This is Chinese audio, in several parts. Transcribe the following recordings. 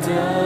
接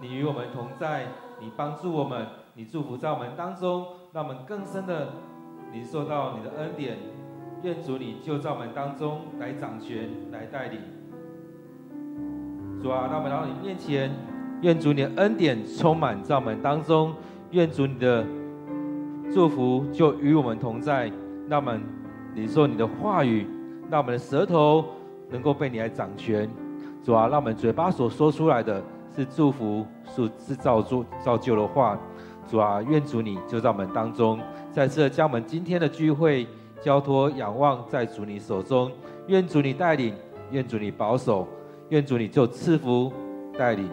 你，与我们同在，你帮助我们，你祝福在我们当中，让我们更深的领受到你的恩典。愿主你就在我们当中来掌权，来带领。主啊，让我们来到你面前，愿主你的恩典充满在我们当中，愿主你的祝福就与我们同在。让我们领受你的话语，让我们的舌头能够被你来掌权。主啊，让我们嘴巴所说出来的是祝福，是是造就造就的话。主啊，愿主你就在我们当中，再次将我们今天的聚会交托仰望在主你手中。愿主你带领，愿主你保守，愿主你就赐福带领，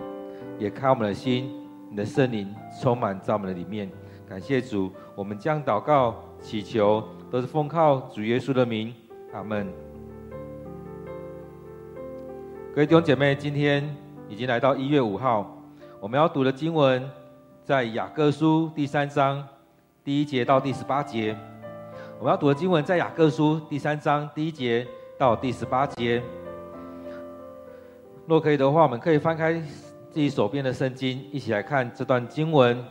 也开我们的心，你的圣灵充满在我们的里面。感谢主，我们将祷告祈求都是奉靠主耶稣的名，阿门。各位弟兄姐妹，今天已经来到一月五号，我们要读的经文在雅各书第三章第一节到第十八节。我们要读的经文在雅各书第三章第一节到第十八节。若可以的话，我们可以翻开自己手边的圣经，一起来看这段经文。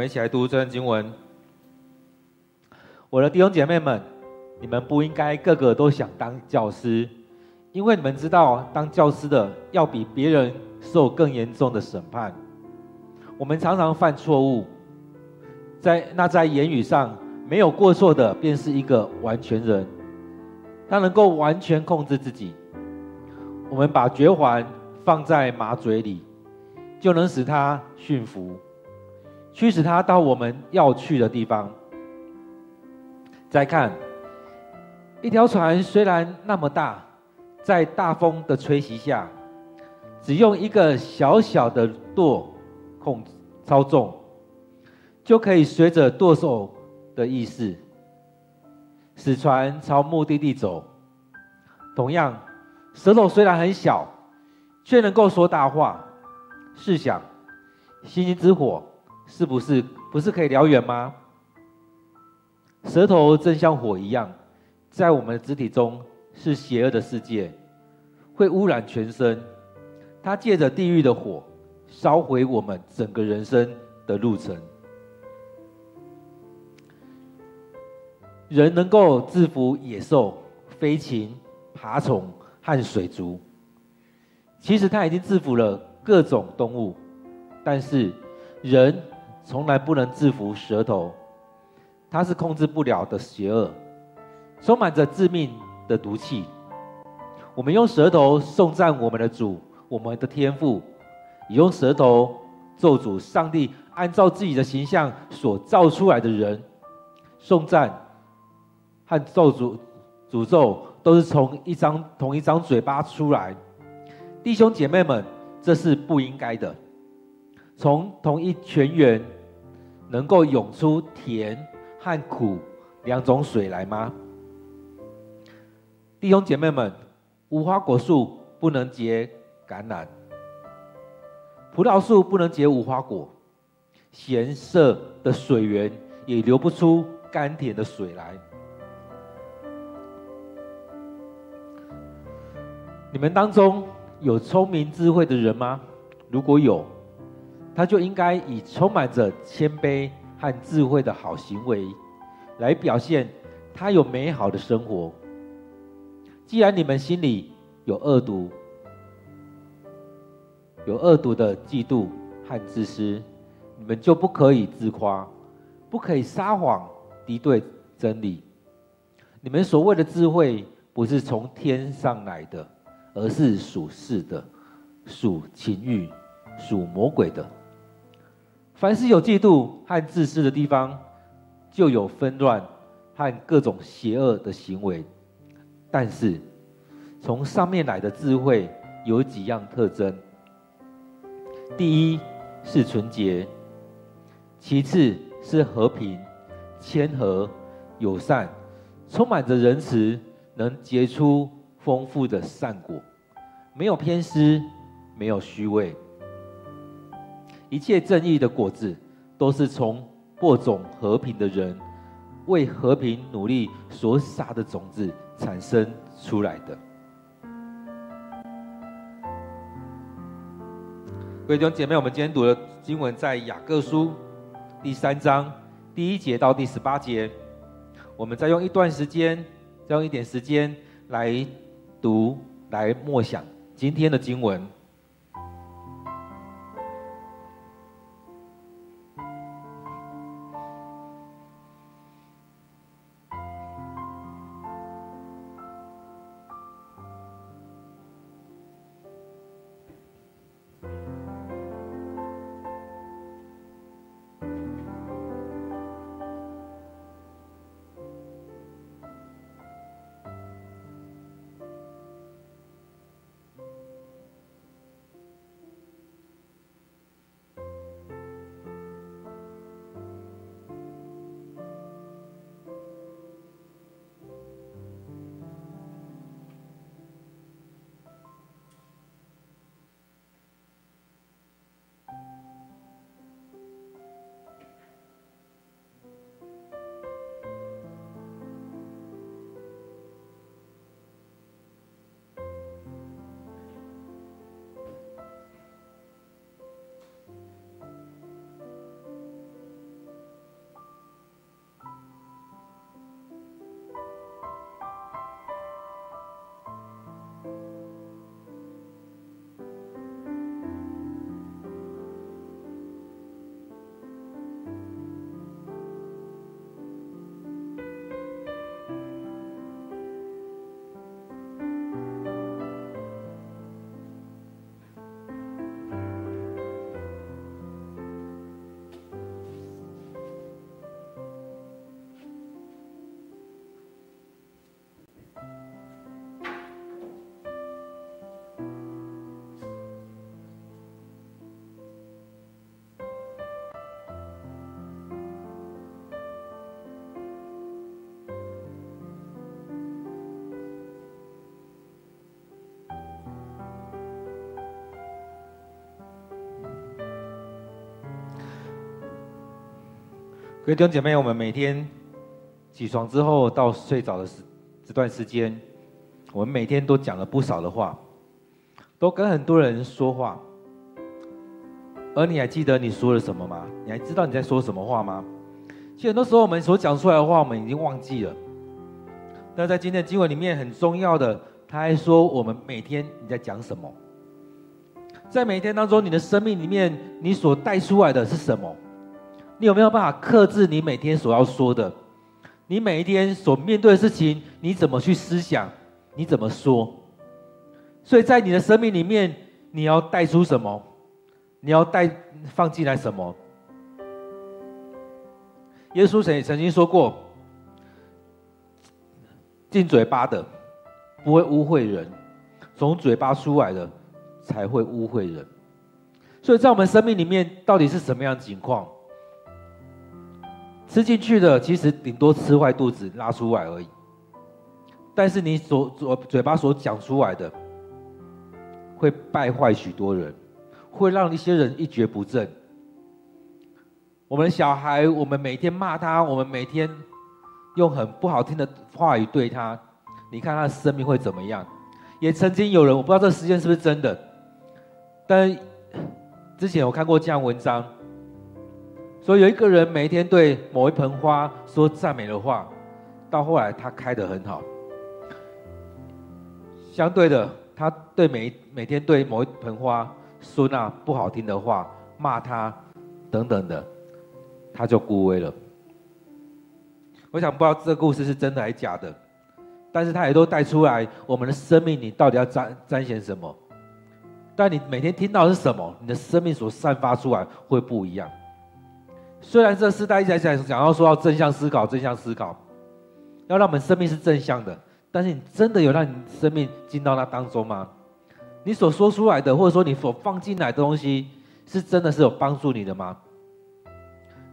我们一起来读这段经文。我的弟兄姐妹们，你们不应该个个都想当教师，因为你们知道，当教师的要比别人受更严重的审判。我们常常犯错误，在那在言语上没有过错的，便是一个完全人，他能够完全控制自己。我们把嚼环放在马嘴里，就能使他驯服。驱使他到我们要去的地方。再看，一条船虽然那么大，在大风的吹袭下，只用一个小小的舵控操纵，就可以随着舵手的意思，使船朝目的地走。同样，舌头虽然很小，却能够说大话。试想，星星之火。是不是不是可以燎原吗？舌头正像火一样，在我们的肢体中是邪恶的世界，会污染全身。它借着地狱的火烧毁我们整个人生的路程。人能够制服野兽、飞禽、爬虫和水族，其实他已经制服了各种动物，但是人。从来不能制服舌头，它是控制不了的邪恶，充满着致命的毒气。我们用舌头颂赞我们的主，我们的天赋，也用舌头咒诅上帝按照自己的形象所造出来的人。颂赞和咒诅、诅咒都是从一张同一张嘴巴出来。弟兄姐妹们，这是不应该的。从同一泉源能够涌出甜和苦两种水来吗？弟兄姐妹们，无花果树不能结橄榄，葡萄树不能结无花果，咸涩的水源也流不出甘甜的水来。你们当中有聪明智慧的人吗？如果有，他就应该以充满着谦卑和智慧的好行为，来表现他有美好的生活。既然你们心里有恶毒、有恶毒的嫉妒和自私，你们就不可以自夸，不可以撒谎敌对真理。你们所谓的智慧，不是从天上来的，而是属世的，属情欲、属魔鬼的。凡是有嫉妒和自私的地方，就有纷乱和各种邪恶的行为。但是，从上面来的智慧有几样特征：第一是纯洁，其次是和平、谦和、友善，充满着仁慈，能结出丰富的善果，没有偏私，没有虚伪。一切正义的果子，都是从播种和平的人为和平努力所撒的种子产生出来的。各位弟兄姐妹，我们今天读的经文在雅各书第三章第一节到第十八节。我们再用一段时间，再用一点时间来读、来默想今天的经文。各位弟兄姐妹，我们每天起床之后到睡着的时这段时间，我们每天都讲了不少的话，都跟很多人说话。而你还记得你说了什么吗？你还知道你在说什么话吗？其实很多时候我们所讲出来的话，我们已经忘记了。但在今天的经文里面很重要的，他还说我们每天你在讲什么？在每一天当中，你的生命里面你所带出来的是什么？你有没有办法克制你每天所要说的？你每一天所面对的事情，你怎么去思想？你怎么说？所以在你的生命里面，你要带出什么？你要带放进来什么？耶稣曾曾经说过：“进嘴巴的不会污秽人，从嘴巴出来的才会污秽人。”所以在我们生命里面，到底是什么样的情况？吃进去的，其实顶多吃坏肚子，拉出来而已。但是你所所嘴巴所讲出来的，会败坏许多人，会让一些人一蹶不振。我们的小孩，我们每天骂他，我们每天用很不好听的话语对他，你看他的生命会怎么样？也曾经有人，我不知道这个事件是不是真的，但之前我看过这样文章。所以有一个人每天对某一盆花说赞美的话，到后来他开得很好。相对的，他对每每天对某一盆花说那不好听的话，骂他等等的，他就枯萎了。我想不知道这个故事是真的还是假的，但是他也都带出来我们的生命，你到底要彰彰显什么？但你每天听到的是什么？你的生命所散发出来会不一样。虽然这世代一直在讲讲到说要正向思考，正向思考，要让我们生命是正向的，但是你真的有让你生命进到那当中吗？你所说出来的，或者说你所放进来的东西，是真的是有帮助你的吗？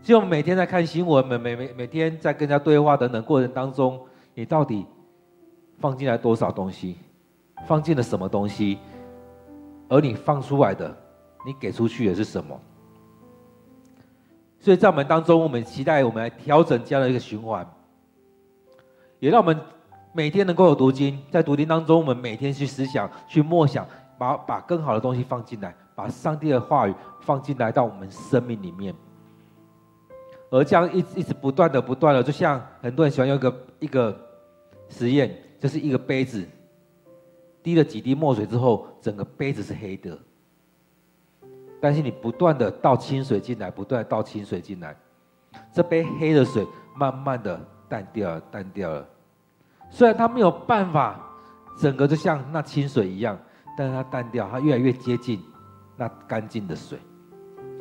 其实我们每天在看新闻，每每每每天在跟人家对话等等过程当中，你到底放进来多少东西？放进了什么东西？而你放出来的，你给出去的是什么？所以在我们当中，我们期待我们来调整这样的一个循环，也让我们每天能够有读经，在读经当中，我们每天去思想、去默想，把把更好的东西放进来，把上帝的话语放进来到我们生命里面。而这样一一直不断的、不断的，就像很多人喜欢用一个一个实验，就是一个杯子，滴了几滴墨水之后，整个杯子是黑的。但是你不断的倒清水进来，不断倒清水进来，这杯黑的水慢慢的淡掉了，淡掉了。虽然它没有办法整个就像那清水一样，但是它淡掉，它越来越接近那干净的水。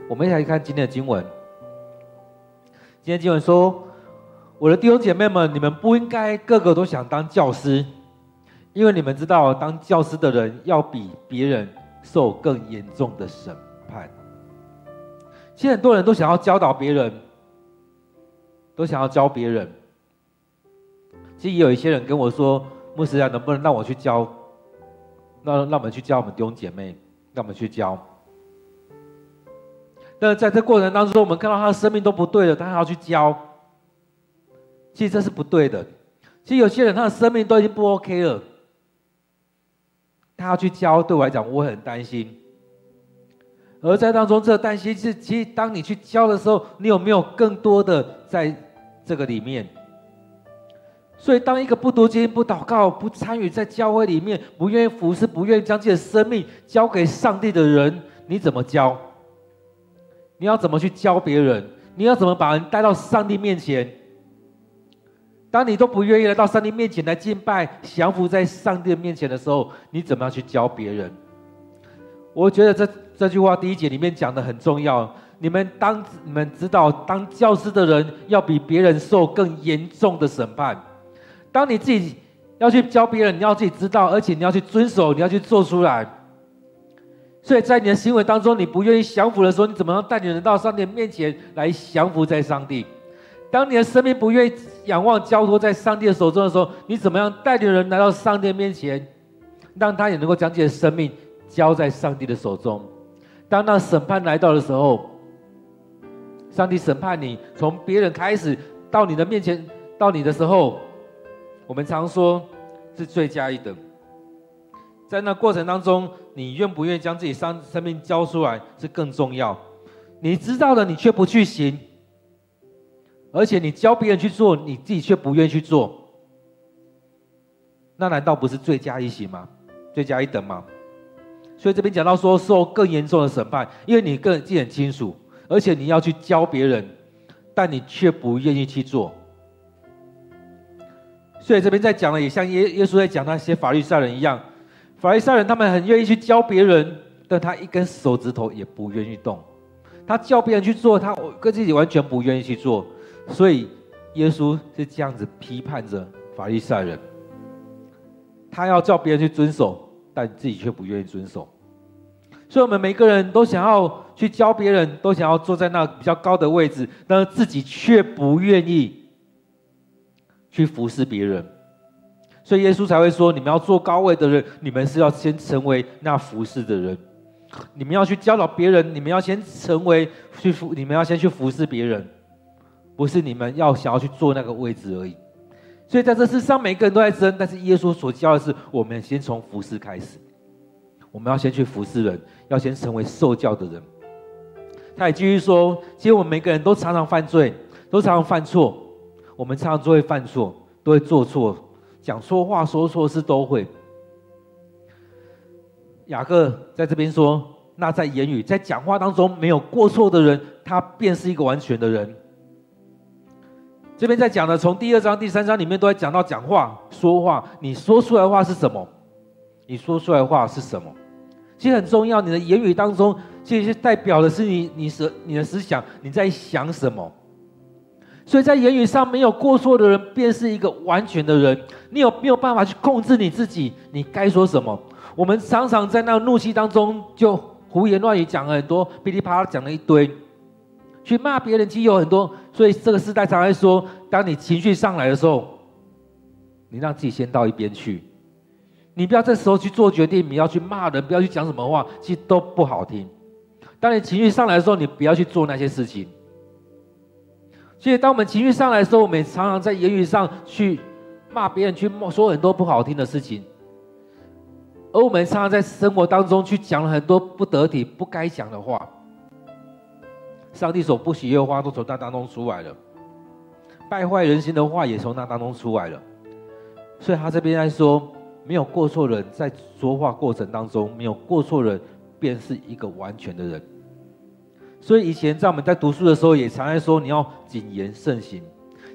我们一起来看今天的经文。今天经文说：“我的弟兄姐妹们，你们不应该个个都想当教师，因为你们知道，当教师的人要比别人受更严重的审判。其实很多人都想要教导别人，都想要教别人。其实也有一些人跟我说：‘牧师啊，能不能让我去教？让让我们去教我们弟兄姐妹，让我们去教。’”但是在这过程当中，我们看到他的生命都不对了，他还要去教，其实这是不对的。其实有些人他的生命都已经不 OK 了，他要去教，对我来讲，我很担心。而在当中，这个担心是，其实当你去教的时候，你有没有更多的在这个里面？所以，当一个不读经、不祷告、不参与在教会里面、不愿意服侍、不愿意将自己的生命交给上帝的人，你怎么教？你要怎么去教别人？你要怎么把人带到上帝面前？当你都不愿意来到上帝面前来敬拜、降服在上帝的面前的时候，你怎么样去教别人？我觉得这这句话第一节里面讲的很重要。你们当你们知道，当教师的人要比别人受更严重的审判。当你自己要去教别人，你要自己知道，而且你要去遵守，你要去做出来。所以在你的行为当中，你不愿意降服的时候，你怎么样带领人到上帝面前来降服在上帝？当你的生命不愿意仰望交托在上帝的手中的时候，你怎么样带领人来到上帝面前，让他也能够将自己的生命交在上帝的手中？当那审判来到的时候，上帝审判你，从别人开始到你的面前，到你的时候，我们常说是罪加一等。在那过程当中，你愿不愿意将自己生生命交出来是更重要。你知道的，你却不去行，而且你教别人去做，你自己却不愿意去做，那难道不是罪加一刑吗？罪加一等吗？所以这边讲到说受更严重的审判，因为你更自己很清楚，而且你要去教别人，但你却不愿意去做。所以这边在讲的也像耶耶稣在讲那些法利赛人一样。法利赛人他们很愿意去教别人，但他一根手指头也不愿意动。他叫别人去做，他跟自己完全不愿意去做。所以耶稣是这样子批判着法利赛人。他要叫别人去遵守，但自己却不愿意遵守。所以我们每个人都想要去教别人，都想要坐在那比较高的位置，但是自己却不愿意去服侍别人。所以耶稣才会说：“你们要做高位的人，你们是要先成为那服侍的人。你们要去教导别人，你们要先成为去服，你们要先去服侍别人，不是你们要想要去做那个位置而已。所以在这世上，每个人都在争，但是耶稣所教的是，我们先从服侍开始。我们要先去服侍人，要先成为受教的人。他也继续说：其实我们每个人都常常犯罪，都常常犯错，我们常常都会犯错，都会做错。”讲错话、说错事都会。雅各在这边说：“那在言语、在讲话当中没有过错的人，他便是一个完全的人。”这边在讲的，从第二章、第三章里面都在讲到讲话、说话。你说出来话是什么？你说出来话是什么？其实很重要。你的言语当中，其实代表的是你、你思、你的思想，你在想什么？所以在言语上没有过错的人，便是一个完全的人。你有没有办法去控制你自己？你该说什么？我们常常在那怒气当中就胡言乱语，讲了很多，噼里啪啦讲了一堆，去骂别人。其实有很多，所以这个时代常常说：当你情绪上来的时候，你让自己先到一边去，你不要这时候去做决定，你要去骂人，不要去讲什么话，其实都不好听。当你情绪上来的时候，你不要去做那些事情。所以当我们情绪上来的时候，我们常常在言语上去骂别人，去说很多不好听的事情。而我们常常在生活当中去讲了很多不得体、不该讲的话。上帝所不喜悦的话都从那当中出来了，败坏人心的话也从那当中出来了。所以他这边在说，没有过错人，在说话过程当中没有过错人，便是一个完全的人。所以以前在我们在读书的时候，也常常说你要谨言慎行，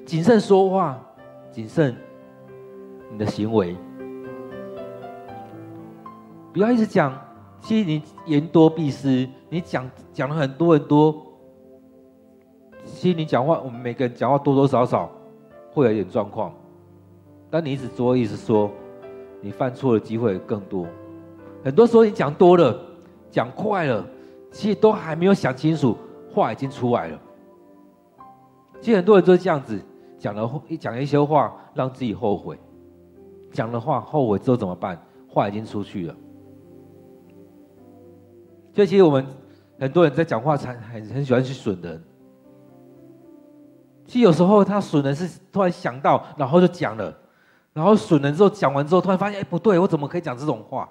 谨慎说话，谨慎你的行为，不要一直讲。其实你言多必失，你讲讲了很多很多。其实你讲话，我们每个人讲话多多少少会有点状况。但你一直说一直说，你犯错的机会更多。很多时候你讲多了，讲快了，其实都还没有想清楚，话已经出来了。其实很多人都是这样子讲了，一讲一些话让自己后悔，讲了话后悔之后怎么办？话已经出去了。所以其实我们很多人在讲话，才很很喜欢去损人。其实有时候他损人是突然想到，然后就讲了，然后损人之后讲完之后，突然发现，哎，不对，我怎么可以讲这种话？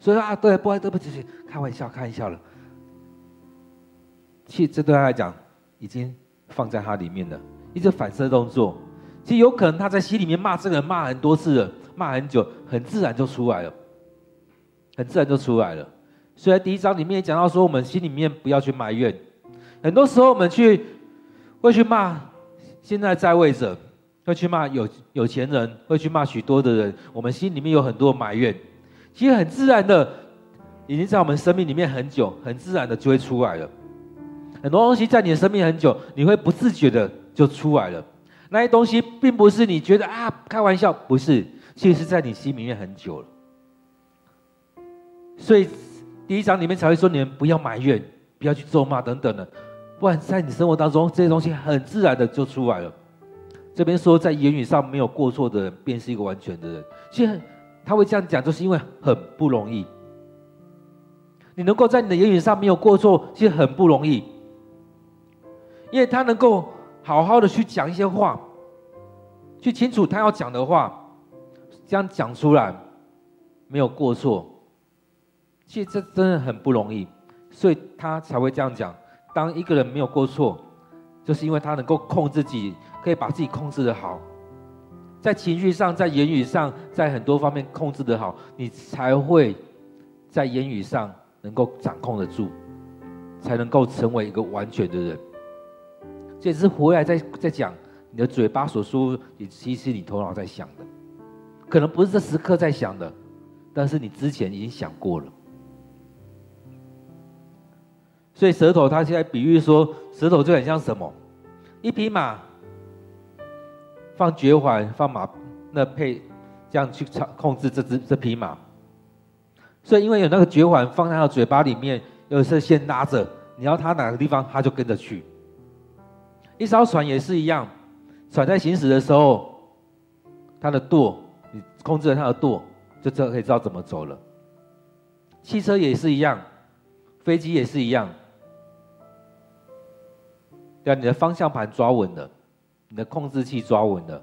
所以说啊，对，不，对不起，开玩笑，开玩笑了。其实这对他来讲，已经放在他里面了，一个反射动作。其实有可能他在心里面骂这个人骂很多次了，骂很久，很自然就出来了，很自然就出来了。所以第一章里面也讲到说，我们心里面不要去埋怨，很多时候我们去会去骂。现在在位者会去骂有有钱人，会去骂许多的人。我们心里面有很多埋怨，其实很自然的，已经在我们生命里面很久，很自然的就会出来了。很多东西在你的生命很久，你会不自觉的就出来了。那些东西并不是你觉得啊开玩笑，不是，其实是在你心里面很久了。所以第一章里面才会说，你们不要埋怨，不要去咒骂等等的。不然，在你生活当中，这些东西很自然的就出来了。这边说，在言语上没有过错的人，便是一个完全的人。其实他会这样讲，就是因为很不容易。你能够在你的言语上没有过错，其实很不容易。因为他能够好好的去讲一些话，去清楚他要讲的话，这样讲出来没有过错，其实这真的很不容易，所以他才会这样讲。当一个人没有过错，就是因为他能够控制自己，可以把自己控制得好，在情绪上，在言语上，在很多方面控制得好，你才会在言语上能够掌控得住，才能够成为一个完全的人。这也是回来在在讲，你的嘴巴所说，你其实你头脑在想的，可能不是这时刻在想的，但是你之前已经想过了。所以舌头，它现在比喻说，舌头就很像什么？一匹马，放绝环，放马那配，这样去操控制这只这匹马。所以因为有那个绝环放在他的嘴巴里面，有时先拉着，你要他哪个地方，他就跟着去。一艘船也是一样，船在行驶的时候，它的舵，你控制了它的舵，就知道可以知道怎么走了。汽车也是一样，飞机也是一样。对，你的方向盘抓稳了，你的控制器抓稳了，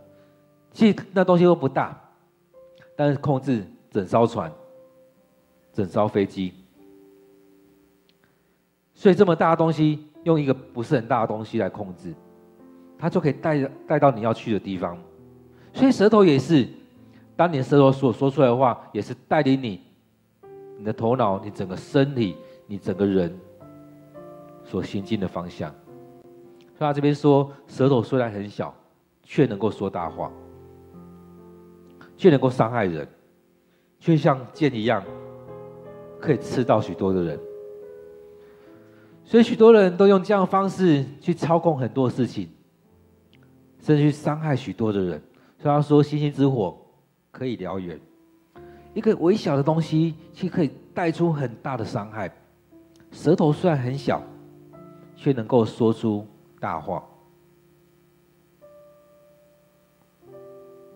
其实那东西都不大，但是控制整艘船、整艘飞机，所以这么大的东西，用一个不是很大的东西来控制，它就可以带带到你要去的地方。所以舌头也是，当你的舌头所说出来的话，也是带领你、你的头脑、你整个身体、你整个人所行进的方向。他这边说，舌头虽然很小，却能够说大话，却能够伤害人，却像剑一样，可以刺到许多的人。所以许多人都用这样的方式去操控很多事情，甚至去伤害许多的人。所以他说，星星之火可以燎原，一个微小的东西，却可以带出很大的伤害。舌头虽然很小，却能够说出。大话，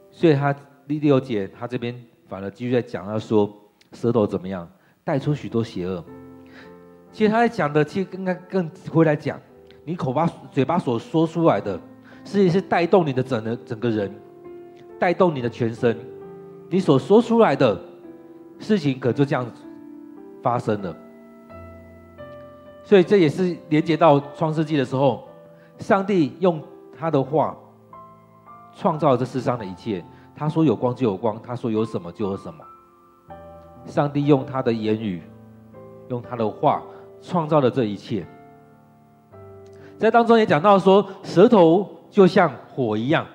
所以他第六节，他这边反而继续在讲，他说舌头怎么样带出许多邪恶。其实他在讲的，其实应该更回来讲，你口巴嘴巴所说出来的，实际是？带动你的整个整个人，带动你的全身。你所说出来的事情，可就这样子发生了。所以这也是？连接到创世纪的时候，上帝用他的话创造了这世上的一切。他说有光就有光，他说有什么就有什么。上帝用他的言语，用他的话创造了这一切。在当中也讲到说，舌头就像火一样，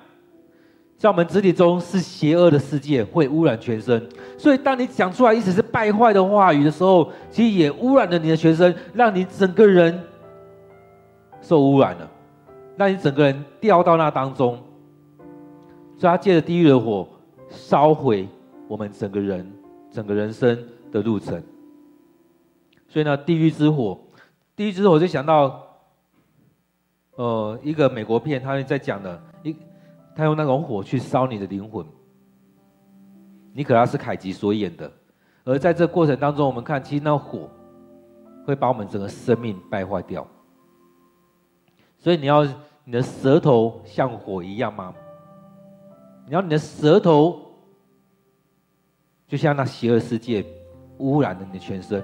在我们肢体中是邪恶的世界，会污染全身。所以，当你讲出来意思是败坏的话语的时候，其实也污染了你的全身，让你整个人受污染了，让你整个人掉到那当中。所以，他借着地狱的火烧毁我们整个人、整个人生的路程。所以呢，地狱之火，地狱之火就想到。呃，一个美国片，他们在讲的，一，他用那种火去烧你的灵魂。尼可拉斯凯奇所演的，而在这过程当中，我们看，其实那火会把我们整个生命败坏掉。所以你要你的舌头像火一样吗？你要你的舌头就像那邪恶世界污染了你的全身。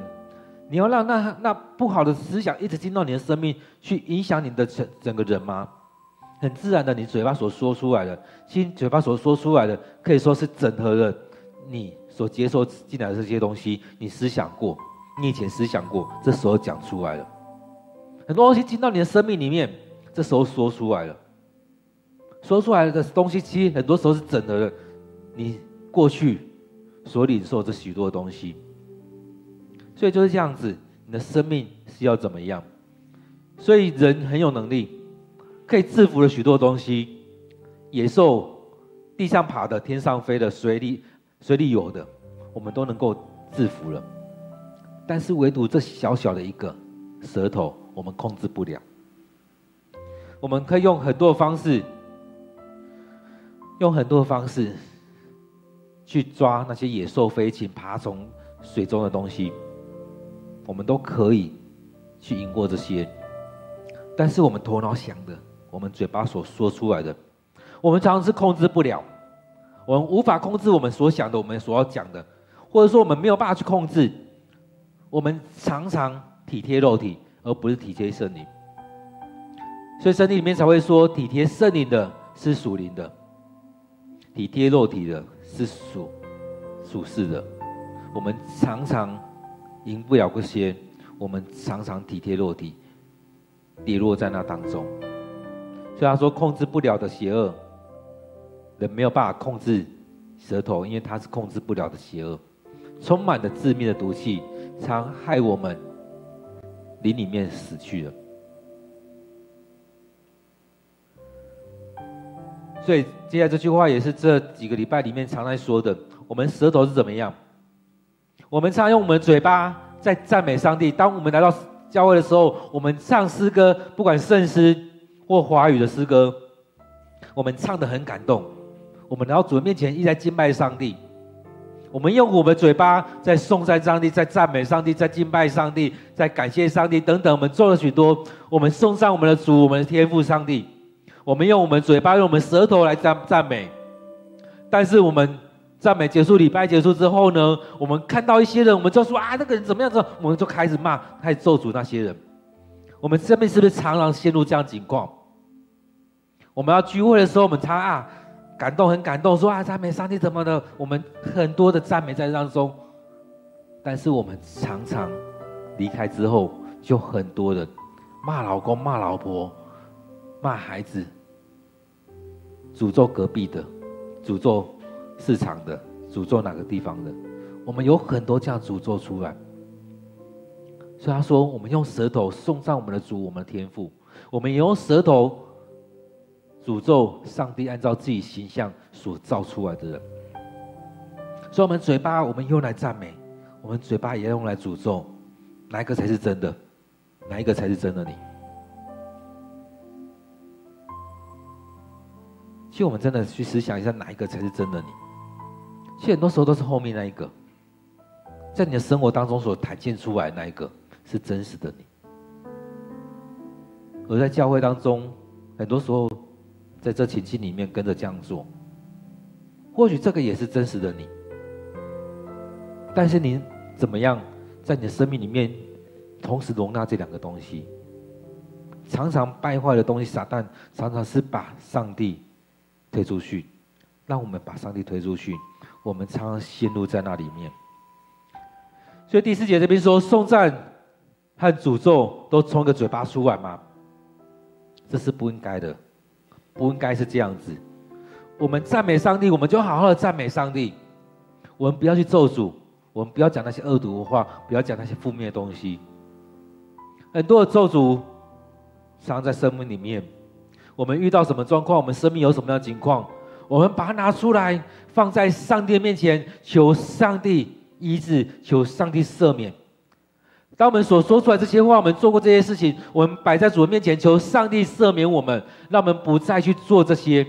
你要让那那不好的思想一直进到你的生命，去影响你的整整个人吗？很自然的，你嘴巴所说出来的，心嘴巴所说出来的，可以说是整合了你所接受进来的这些东西。你思想过，你以前思想过，这时候讲出来了。很多东西进到你的生命里面，这时候说出来了。说出来的东西，其实很多时候是整合了你过去所领受这许多东西。所以就是这样子，你的生命是要怎么样？所以人很有能力，可以制服了许多东西，野兽、地上爬的、天上飞的、水里水里游的，我们都能够制服了。但是唯独这小小的一个舌头，我们控制不了。我们可以用很多的方式，用很多的方式去抓那些野兽、飞禽、爬虫、水中的东西。我们都可以去赢过这些，但是我们头脑想的，我们嘴巴所说出来的，我们常常是控制不了。我们无法控制我们所想的，我们所要讲的，或者说我们没有办法去控制。我们常常体贴肉体，而不是体贴圣灵。所以圣经里面才会说，体贴圣灵的是属灵的，体贴肉体的是属属世的。我们常常。赢不了这些，我们常常体贴肉体，跌落在那当中。所以他说，控制不了的邪恶，人没有办法控制舌头，因为他是控制不了的邪恶，充满了致命的毒气，常害我们灵里面死去了。所以接下来这句话也是这几个礼拜里面常在说的，我们舌头是怎么样？我们常用我们嘴巴在赞美上帝。当我们来到教会的时候，我们唱诗歌，不管圣诗或华语的诗歌，我们唱得很感动。我们来到主的面前，一直在敬拜上帝。我们用我们嘴巴在颂赞上帝，在赞美上帝，在敬拜上帝，在感谢上帝等等。我们做了许多，我们颂赞我们的主，我们的天赋上帝。我们用我们嘴巴，用我们舌头来赞赞美，但是我们。赞美结束，礼拜结束之后呢，我们看到一些人，我们就说啊，那个人怎么样子？我们就开始骂，开始咒诅那些人。我们生命是不是常常陷入这样情况？我们要聚会的时候，我们常啊感动，很感动，说啊赞美上帝怎么的？我们很多的赞美在当中，但是我们常常离开之后，就很多人骂老公、骂老婆、骂孩子，诅咒隔壁的，诅咒。市场的诅咒哪个地方的？我们有很多这样诅咒出来，所以他说：我们用舌头送上我们的主，我们的天赋；我们也用舌头诅咒上帝按照自己形象所造出来的人。所以，我们嘴巴我们用来赞美，我们嘴巴也要用来诅咒，哪一个才是真的？哪一个才是真的你？其实，我们真的去思想一下，哪一个才是真的你？其实很多时候都是后面那一个，在你的生活当中所展现出来那一个是真实的你，而在教会当中，很多时候在这情境里面跟着这样做。或许这个也是真实的你，但是你怎么样在你的生命里面同时容纳这两个东西？常常败坏的东西，撒旦常常是把上帝推出去，让我们把上帝推出去，我们常常陷入在那里面。所以第四节这边说，颂赞和诅咒都从一个嘴巴出来吗？这是不应该的，不应该是这样子。我们赞美上帝，我们就好好的赞美上帝。我们不要去咒诅，我们不要讲那些恶毒的话，不要讲那些负面的东西。很多的咒诅藏在生命里面。我们遇到什么状况，我们生命有什么样的情况，我们把它拿出来，放在上帝面前，求上帝医治，求上帝赦免。当我们所说出来这些话，我们做过这些事情，我们摆在主的面前，求上帝赦免我们，让我们不再去做这些。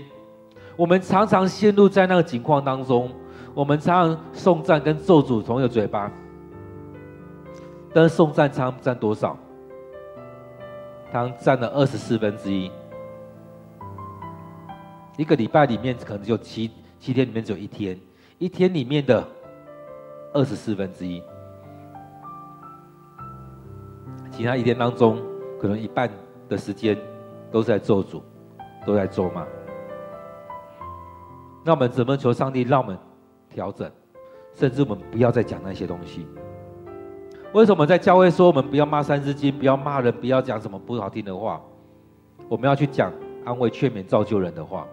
我们常常陷入在那个情况当中，我们常常颂赞跟咒诅同一个嘴巴，但是颂赞常占多少？他占了二十四分之一。一个礼拜里面可能就七七天里面只有一天，一天里面的二十四分之一。其他一天当中，可能一半的时间都在咒主，都在咒骂。那我们怎么求上帝让我们调整，甚至我们不要再讲那些东西？为什么在教会说我们不要骂三字经，不要骂人，不要讲什么不好听的话？我们要去讲安慰、劝勉、造就人的话，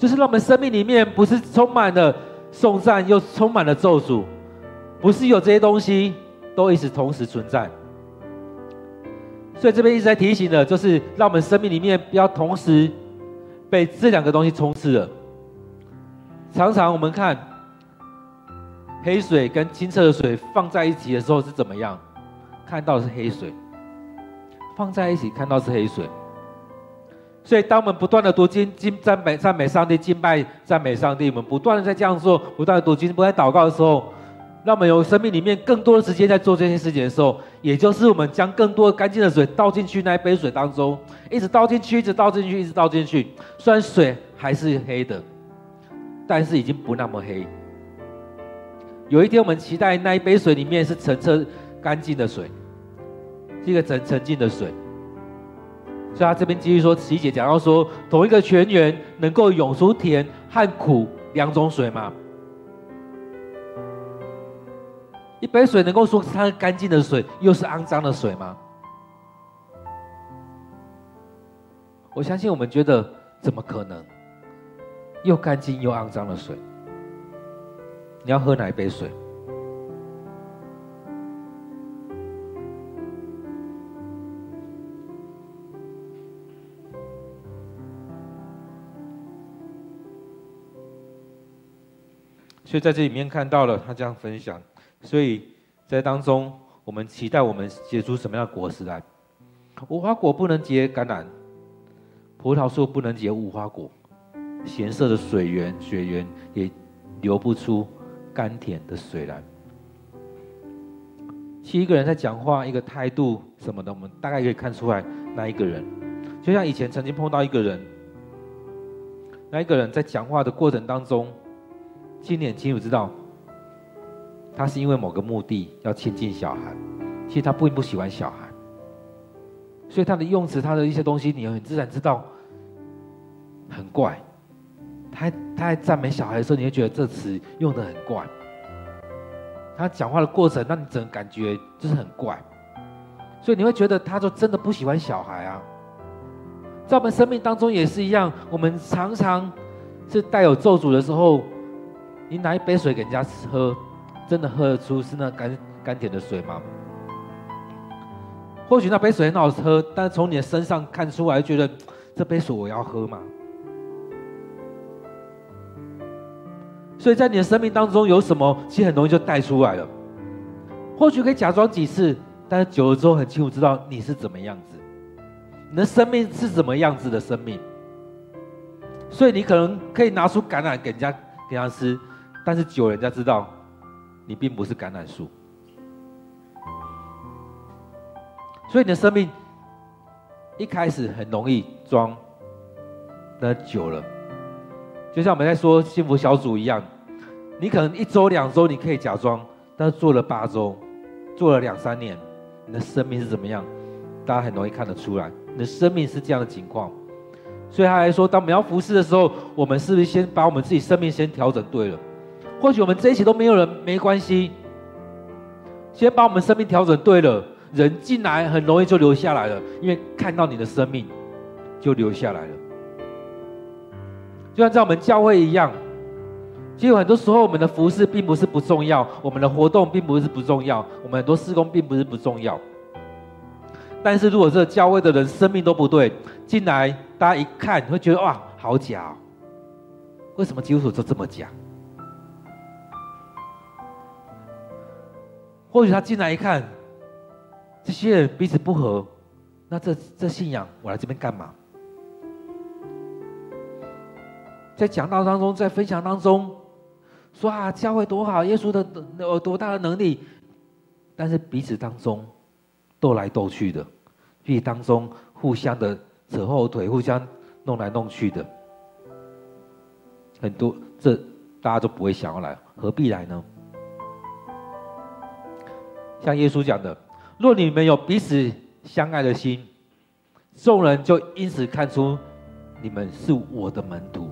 就是让我们生命里面不是充满了颂赞，又充满了咒诅，不是有这些东西都一直同时存在。所以这边一直在提醒的，就是让我们生命里面不要同时被这两个东西充斥了。常常我们看黑水跟清澈的水放在一起的时候是怎么样？看到是黑水，放在一起看到是黑水。所以当我们不断的读经、经赞美、赞美上帝、敬拜、赞美上帝，我们不断的在这样做，不断的读经、不断祷告的时候。让我们有生命里面更多的时间在做这些事情的时候，也就是我们将更多干净的水倒进去那一杯水当中，一直倒进去，一直倒进去，一直倒进去。虽然水还是黑的，但是已经不那么黑。有一天，我们期待那一杯水里面是澄澈干净的水，是一个澄澄净的水。所以他这边继续说，十一节讲到说，同一个泉源能够涌出甜和苦两种水吗？一杯水能够说是它是干净的水，又是肮脏的水吗？我相信我们觉得怎么可能？又干净又肮脏的水，你要喝哪一杯水？所以在这里面看到了他这样分享。所以在当中，我们期待我们结出什么样的果实来？无花果不能结橄榄，葡萄树不能结无花果，咸涩的水源水源也流不出甘甜的水来。其实一个人在讲话，一个态度什么的，我们大概可以看出来那一个人。就像以前曾经碰到一个人，那一个人在讲话的过程当中，心里很清楚知道。他是因为某个目的要亲近小孩，其实他并不喜欢小孩，所以他的用词，他的一些东西，你很自然知道很怪。他他在赞美小孩的时候，你会觉得这词用的很怪。他讲话的过程，让你整个感觉就是很怪，所以你会觉得他就真的不喜欢小孩啊。在我们生命当中也是一样，我们常常是带有咒诅的时候，你拿一杯水给人家喝。真的喝得出是那甘甘甜的水吗？或许那杯水很好喝，但从你的身上看出来，觉得这杯水我要喝吗？所以在你的生命当中有什么，其实很容易就带出来了。或许可以假装几次，但是久了之后很清楚知道你是怎么样子，你的生命是怎么样子的生命。所以你可能可以拿出橄榄给人家给人家吃，但是久人家知道。你并不是橄榄树，所以你的生命一开始很容易装那久了，就像我们在说幸福小组一样，你可能一周两周你可以假装，但是做了八周，做了两三年，你的生命是怎么样？大家很容易看得出来，你的生命是这样的情况。所以他还说，当我们要服侍的时候，我们是不是先把我们自己生命先调整对了？或许我们这一期都没有人，没关系，先把我们生命调整对了，人进来很容易就留下来了，因为看到你的生命就留下来了。就像在我们教会一样，其实很多时候我们的服饰并不是不重要，我们的活动并不是不重要，我们很多事工并不是不重要。但是如果这个教会的人生命都不对，进来大家一看会觉得哇，好假！为什么基督徒都这么假？或许他进来一看，这些人彼此不合，那这这信仰我来这边干嘛？在讲道当中，在分享当中，说啊，教会多好，耶稣的有多大的能力，但是彼此当中斗来斗去的，彼此当中互相的扯后腿，互相弄来弄去的，很多这大家都不会想要来，何必来呢？像耶稣讲的，若你们有彼此相爱的心，众人就因此看出你们是我的门徒。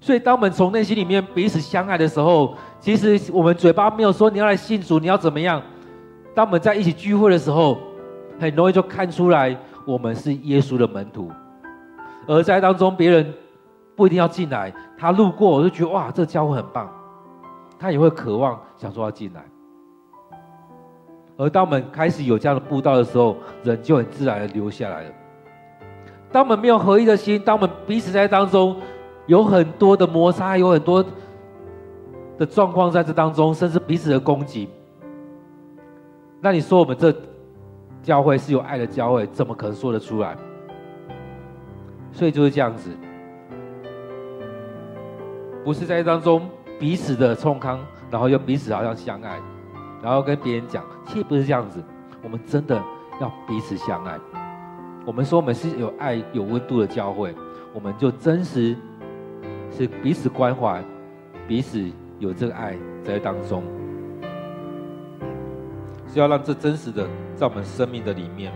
所以，当我们从内心里面彼此相爱的时候，其实我们嘴巴没有说你要来信主，你要怎么样。当我们在一起聚会的时候，很容易就看出来我们是耶稣的门徒。而在当中，别人不一定要进来，他路过我就觉得哇，这教会很棒，他也会渴望想说要进来。而当我们开始有这样的布道的时候，人就很自然的留下来了。当我们没有合一的心，当我们彼此在当中。有很多的摩擦，有很多的状况在这当中，甚至彼此的攻击。那你说我们这教会是有爱的教会，怎么可能说得出来？所以就是这样子，不是在当中彼此的冲康，然后又彼此好像相爱，然后跟别人讲，其实不是这样子。我们真的要彼此相爱。我们说我们是有爱、有温度的教会，我们就真实。是彼此关怀，彼此有这个爱在当中，是要让这真实的在我们生命的里面，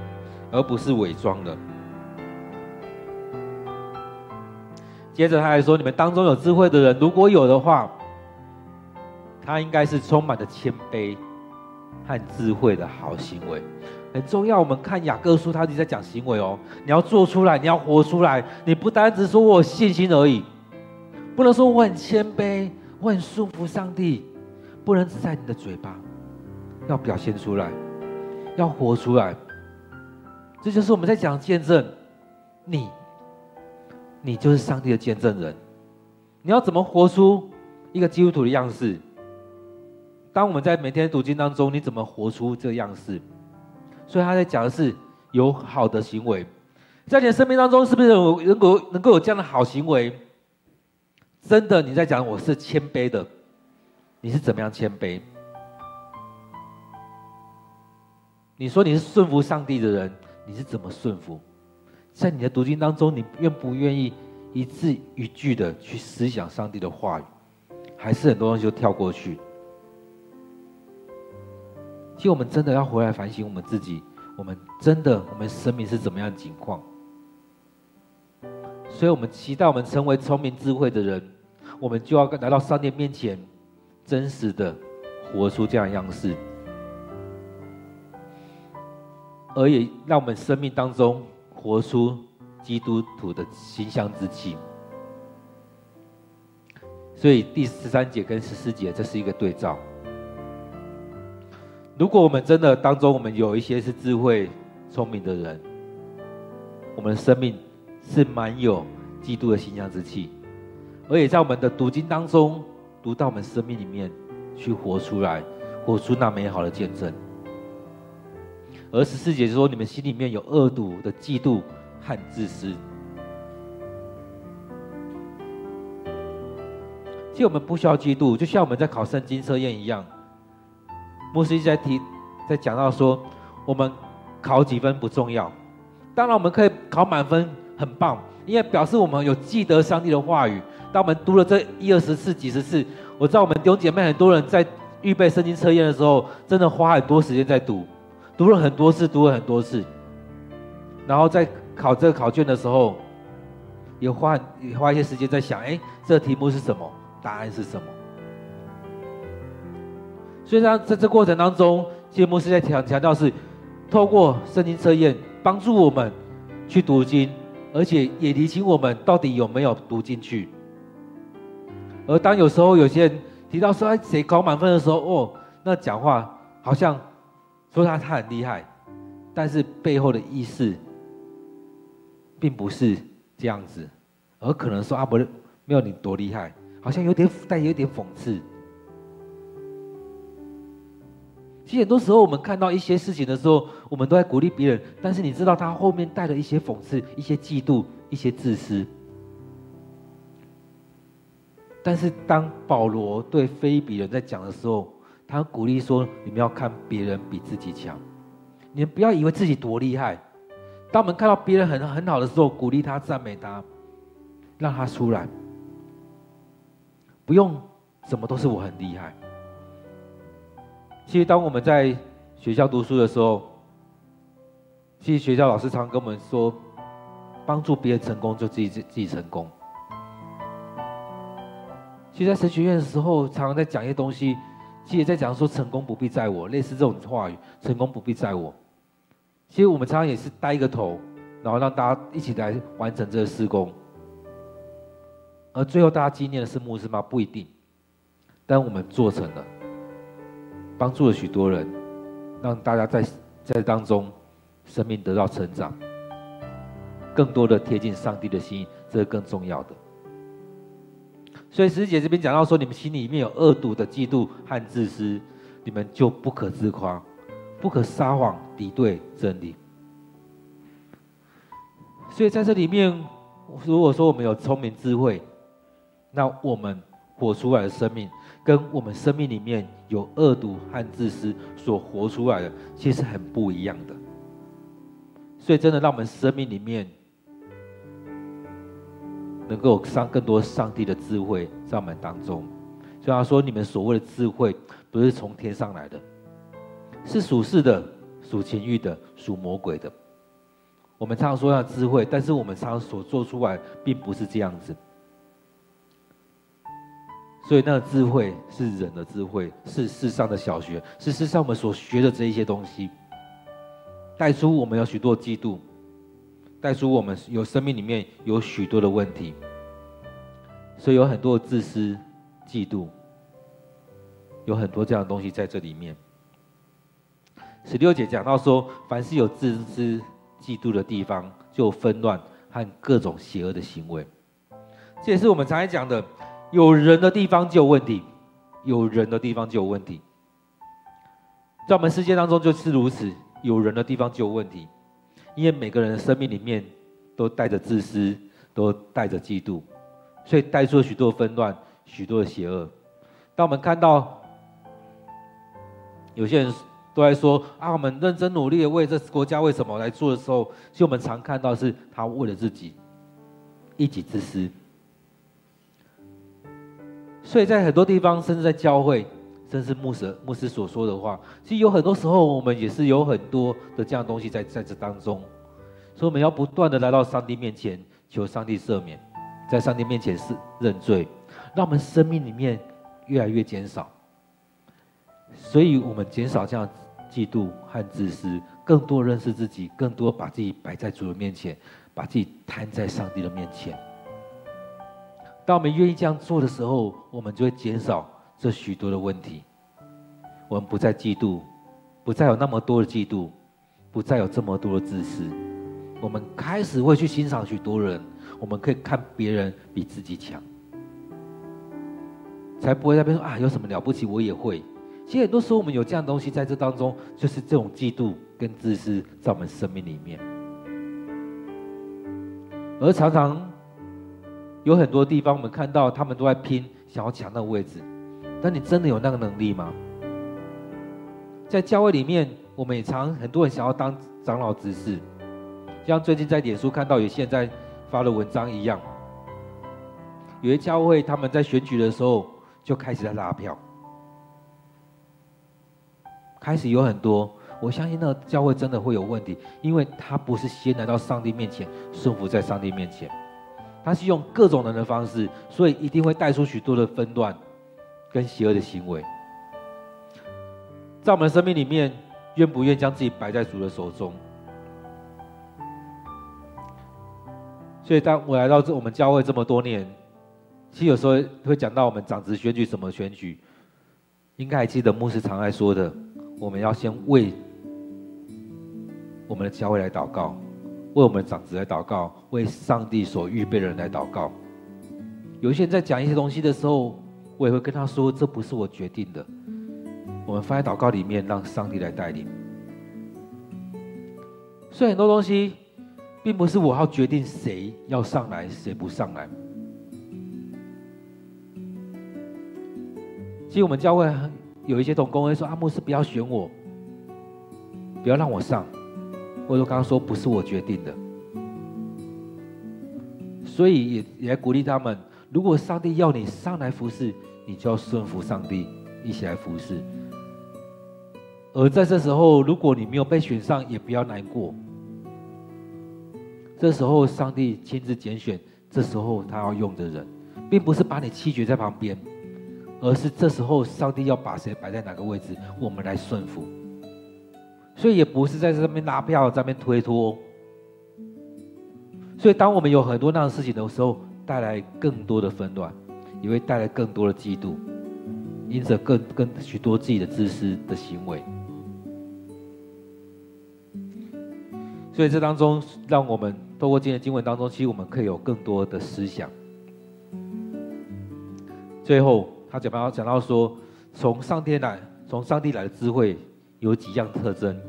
而不是伪装的。接着他还说：“你们当中有智慧的人，如果有的话，他应该是充满着谦卑和智慧的好行为，很重要。我们看雅各书，他一直在讲行为哦，你要做出来，你要活出来，你不单只说我有信心而已。”不能说我很谦卑，我很顺服上帝，不能只在你的嘴巴，要表现出来，要活出来。这就是我们在讲见证，你，你就是上帝的见证人。你要怎么活出一个基督徒的样式？当我们在每天读经当中，你怎么活出这个样式？所以他在讲的是有好的行为，在你的生命当中，是不是有能够能够有这样的好行为？真的，你在讲我是谦卑的，你是怎么样谦卑？你说你是顺服上帝的人，你是怎么顺服？在你的读经当中，你愿不愿意一字一句的去思想上帝的话语？还是很多东西就跳过去？其实我们真的要回来反省我们自己，我们真的，我们生命是怎么样的情况？所以，我们期待我们成为聪明智慧的人，我们就要来到上帝面前，真实的活出这样样式，而也让我们生命当中活出基督徒的形象之气。所以，第十三节跟十四节这是一个对照。如果我们真的当中，我们有一些是智慧、聪明的人，我们的生命。是满有基督的形象之气，而且在我们的读经当中，读到我们生命里面去活出来，活出那美好的见证。而十四节就说：你们心里面有恶毒的嫉妒和自私。其实我们不需要嫉妒，就像我们在考圣经测验一样。牧师一直在提，在讲到说，我们考几分不重要，当然我们可以考满分。很棒，因为表示我们有记得上帝的话语。当我们读了这一二十次、几十次，我知道我们弟兄姐妹很多人在预备圣经测验的时候，真的花很多时间在读，读了很多次，读了很多次，然后在考这个考卷的时候，也花也花一些时间在想：哎，这个题目是什么？答案是什么？所以，在在这过程当中，谢牧师在强强调是，透过圣经测验帮助我们去读经，而且也提醒我们到底有没有读进去。而当有时候有些人提到说，哎，谁考满分的时候，哦，那讲话好像说他他很厉害，但是背后的意思，并不是这样子，而可能说阿伯没有你多厉害，好像有点带有点讽刺。其实很多时候我们看到一些事情的时候，我们都在鼓励别人，但是你知道他后面带了一些讽刺、一些嫉妒、一些自私。但是当保罗对非比人在讲的时候，他鼓励说：“你们要看别人比自己强，你们不要以为自己多厉害。当我们看到别人很很好的时候，鼓励他、赞美他，让他出来。不用什么都是我很厉害。其实当我们在学校读书的时候，其实学校老师常跟我们说，帮助别人成功就自己自己成功。”其实，在神学院的时候，常常在讲一些东西，其实也在讲说成功不必在我，类似这种话语，成功不必在我。其实我们常常也是带一个头，然后让大家一起来完成这个施工。而最后大家纪念的是牧师吗？不一定。但我们做成了，帮助了许多人，让大家在在当中生命得到成长，更多的贴近上帝的心意，这是更重要的。所以师姐这边讲到说，你们心里面有恶毒的嫉妒和自私，你们就不可自夸，不可撒谎敌对真理。所以在这里面，如果说我们有聪明智慧，那我们活出来的生命，跟我们生命里面有恶毒和自私所活出来的，其实很不一样的。所以真的让我们生命里面。能够上更多上帝的智慧在我们当中，所以他说：“你们所谓的智慧，不是从天上来的，是属世的、属情欲的、属魔鬼的。”我们常常说要智慧，但是我们常常所做出来，并不是这样子。所以那个智慧是人的智慧，是世上的小学，是世上我们所学的这一些东西，带出我们有许多嫉妒。带出我们有生命里面有许多的问题，所以有很多自私、嫉妒，有很多这样的东西在这里面。十六节讲到说，凡是有自私、嫉妒的地方，就纷乱和各种邪恶的行为。这也是我们常常讲的，有人的地方就有问题，有人的地方就有问题。在我们世界当中就是如此，有人的地方就有问题。因为每个人的生命里面都带着自私，都带着嫉妒，所以带出了许多纷乱，许多的邪恶。当我们看到有些人都在说啊，我们认真努力的为这国家为什么来做的时候，其实我们常看到是他为了自己，一己之私。所以在很多地方，甚至在教会。甚至牧师牧师所说的话，其实有很多时候，我们也是有很多的这样东西在在这当中，所以我们要不断的来到上帝面前，求上帝赦免，在上帝面前是认罪，让我们生命里面越来越减少，所以我们减少这样嫉妒和自私，更多认识自己，更多把自己摆在主的面前，把自己摊在上帝的面前。当我们愿意这样做的时候，我们就会减少。这许多的问题，我们不再嫉妒，不再有那么多的嫉妒，不再有这么多的自私。我们开始会去欣赏许多人，我们可以看别人比自己强，才不会在那边说啊，有什么了不起，我也会。其实很多时候我们有这样东西在这当中，就是这种嫉妒跟自私在我们生命里面，而常常有很多地方，我们看到他们都在拼，想要抢那个位置。但你真的有那个能力吗？在教会里面，我们也常很多人想要当长老执事，像最近在脸书看到有现在发的文章一样，有些教会他们在选举的时候就开始在拉票，开始有很多。我相信那个教会真的会有问题，因为他不是先来到上帝面前顺服在上帝面前，他是用各种人的方式，所以一定会带出许多的纷乱跟邪恶的行为。在我们的生命里面，愿不愿将自己摆在主的手中？所以当我来到这我们教会这么多年，其实有时候会讲到我们长子选举什么选举，应该还记得牧师常爱说的，我们要先为。我们的教会来祷告，为我们长子来祷告，为上帝所预备的人来祷告。有些人在讲一些东西的时候，我也会跟他说：“这不是我决定的。”我们放在祷告里面，让上帝来带领。所以很多东西，并不是我要决定谁要上来，谁不上来。其实我们教会有一些同工会说：“阿牧师，不要选我，不要让我上。”或者说刚刚说不是我决定的，所以也也鼓励他们。如果上帝要你上来服侍，你就要顺服上帝，一起来服侍。而在这时候，如果你没有被选上，也不要难过。这时候上帝亲自拣选，这时候他要用的人，并不是把你弃绝在旁边，而是这时候上帝要把谁摆在哪个位置，我们来顺服。所以也不是在这边拉票，在这边推脱。所以当我们有很多那样的事情的时候，带来更多的纷乱，也会带来更多的嫉妒，因着更更许多自己的自私的行为。所以这当中，让我们透过今天经文当中，其实我们可以有更多的思想。最后，他讲到讲到说，从上天来，从上帝来的智慧。有几样特征，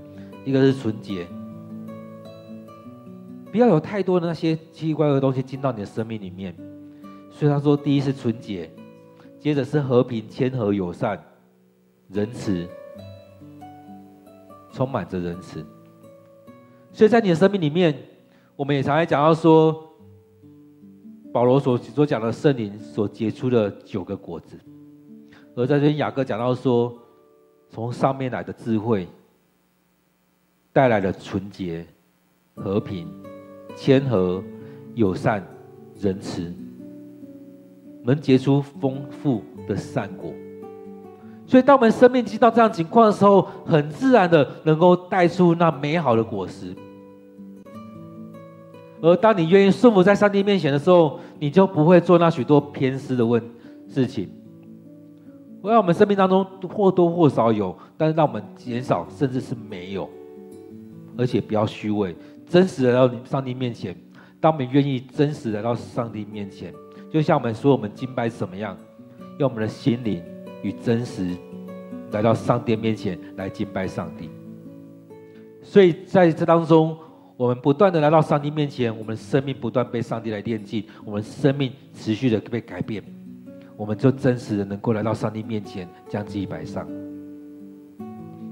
一个是纯洁，不要有太多的那些奇奇怪怪的东西进到你的生命里面。所以他说，第一是纯洁，接着是和平、谦和、友善、仁慈，充满着仁慈。所以在你的生命里面，我们也常常讲到说，保罗所所讲的圣灵所结出的九个果子，而在这边雅各讲到说。从上面来的智慧，带来了纯洁、和平、谦和、友善、仁慈，能结出丰富的善果。所以，当我们生命进到这样情况的时候，很自然的能够带出那美好的果实。而当你愿意顺服在上帝面前的时候，你就不会做那许多偏私的问事情。我要我们生命当中或多或少有，但是让我们减少，甚至是没有，而且不要虚伪，真实来到上帝面前。当我们愿意真实来到上帝面前，就像我们说，我们敬拜是怎么样，用我们的心灵与真实来到上帝面前来敬拜上帝。所以在这当中，我们不断的来到上帝面前，我们生命不断被上帝来炼净，我们生命持续的被改变。我们就真实的能够来到上帝面前，将自己摆上，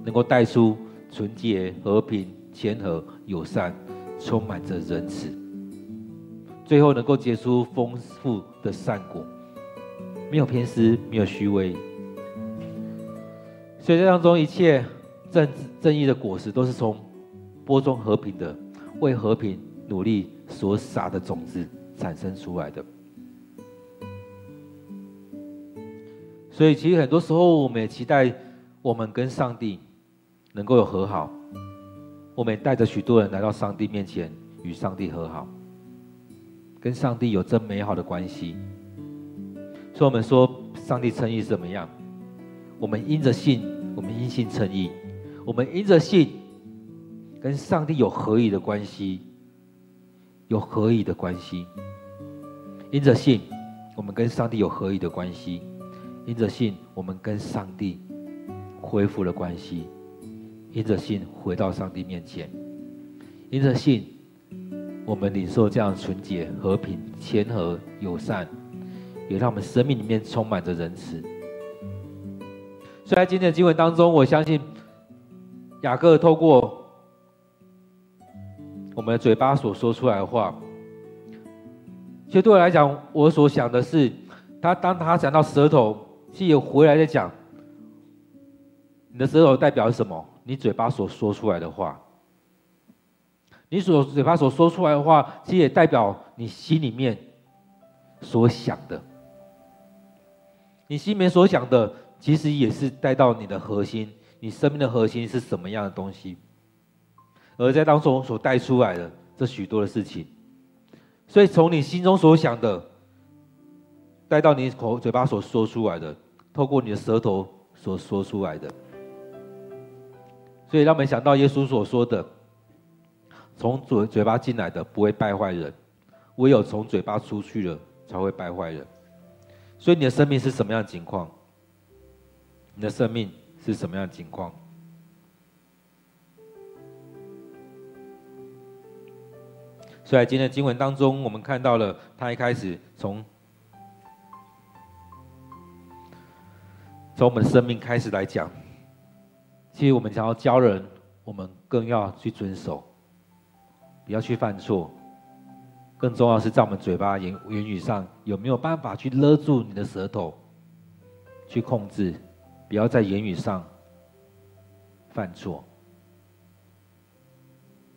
能够带出纯洁、和平、谦和、友善，充满着仁慈，最后能够结出丰富的善果，没有偏私，没有虚伪。所以这当中一切正正义的果实，都是从播种和平的、为和平努力所撒的种子产生出来的。所以，其实很多时候，我们也期待我们跟上帝能够有和好。我们也带着许多人来到上帝面前，与上帝和好，跟上帝有真美好的关系。所以，我们说，上帝诚意是怎么样？我们因着信，我们因信称意；我们因着信，跟上帝有合一的关系，有合一的关系。因着信，我们跟上帝有合一的关系。因着信，我们跟上帝恢复了关系；因着信，回到上帝面前；因着信，我们领受这样纯洁、和平、谦和、友善，也让我们生命里面充满着仁慈。所以在今天的经文当中，我相信雅各透过我们的嘴巴所说出来的话，其实对我来讲，我所想的是，他当他讲到舌头，其实也回来在讲，你的舌头代表什么？你嘴巴所说出来的话，你所嘴巴所说出来的话，其实也代表你心里面所想的。你心里面所想的，其实也是带到你的核心，你生命的核心是什么样的东西，而在当中所带出来的这许多的事情。所以，从你心中所想的，带到你口嘴巴所说出来的，透过你的舌头所说出来的。所以，让我们想到耶稣所说的：“从嘴嘴巴进来的不会败坏人，唯有从嘴巴出去的才会败坏人。”所以，你的生命是什么样情况？你的生命是什么样的情况？在今天的经文当中，我们看到了他一开始从从我们的生命开始来讲，其实我们想要教人，我们更要去遵守，不要去犯错。更重要是，在我们嘴巴言言语上，有没有办法去勒住你的舌头，去控制，不要在言语上犯错，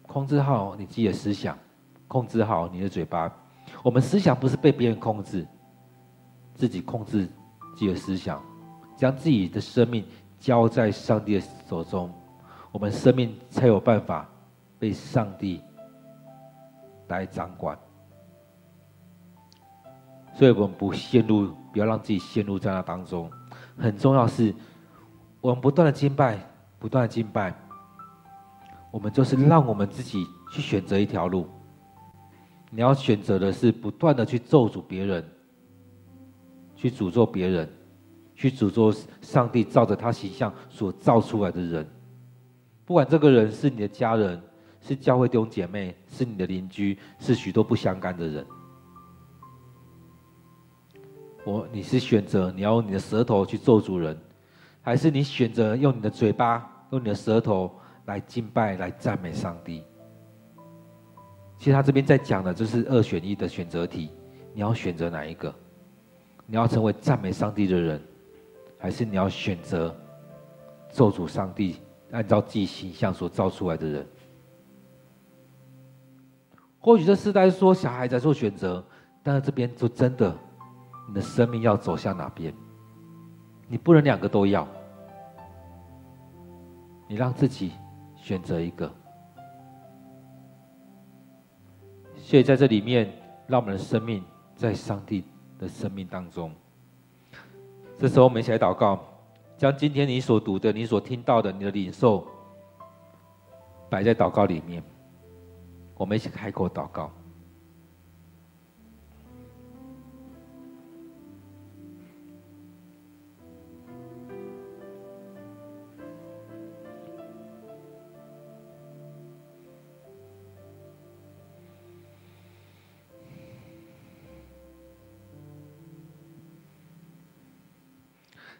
控制好你自己的思想。控制好你的嘴巴。我们思想不是被别人控制，自己控制自己的思想，将自己的生命交在上帝的手中，我们生命才有办法被上帝来掌管。所以，我们不陷入，不要让自己陷入在那当中。很重要是，我们不断的敬拜，不断的敬拜，我们就是让我们自己去选择一条路。你要选择的是不断的去咒诅别人，去诅咒别人，去诅咒上帝照着他形象所造出来的人。不管这个人是你的家人，是教会弟兄姐妹，是你的邻居，是许多不相干的人。我，你是选择你要用你的舌头去咒诅人，还是你选择用你的嘴巴，用你的舌头来敬拜、来赞美上帝？其实他这边在讲的就是二选一的选择题，你要选择哪一个？你要成为赞美上帝的人，还是你要选择做主上帝，按照自己形象所造出来的人？或许这世代说小孩在做选择，但是这边就真的，你的生命要走向哪边？你不能两个都要，你让自己选择一个。所以在这里面，让我们的生命在上帝的生命当中。这时候，我们一起来祷告，将今天你所读的、你所听到的、你的领受，摆在祷告里面。我们一起开口祷告。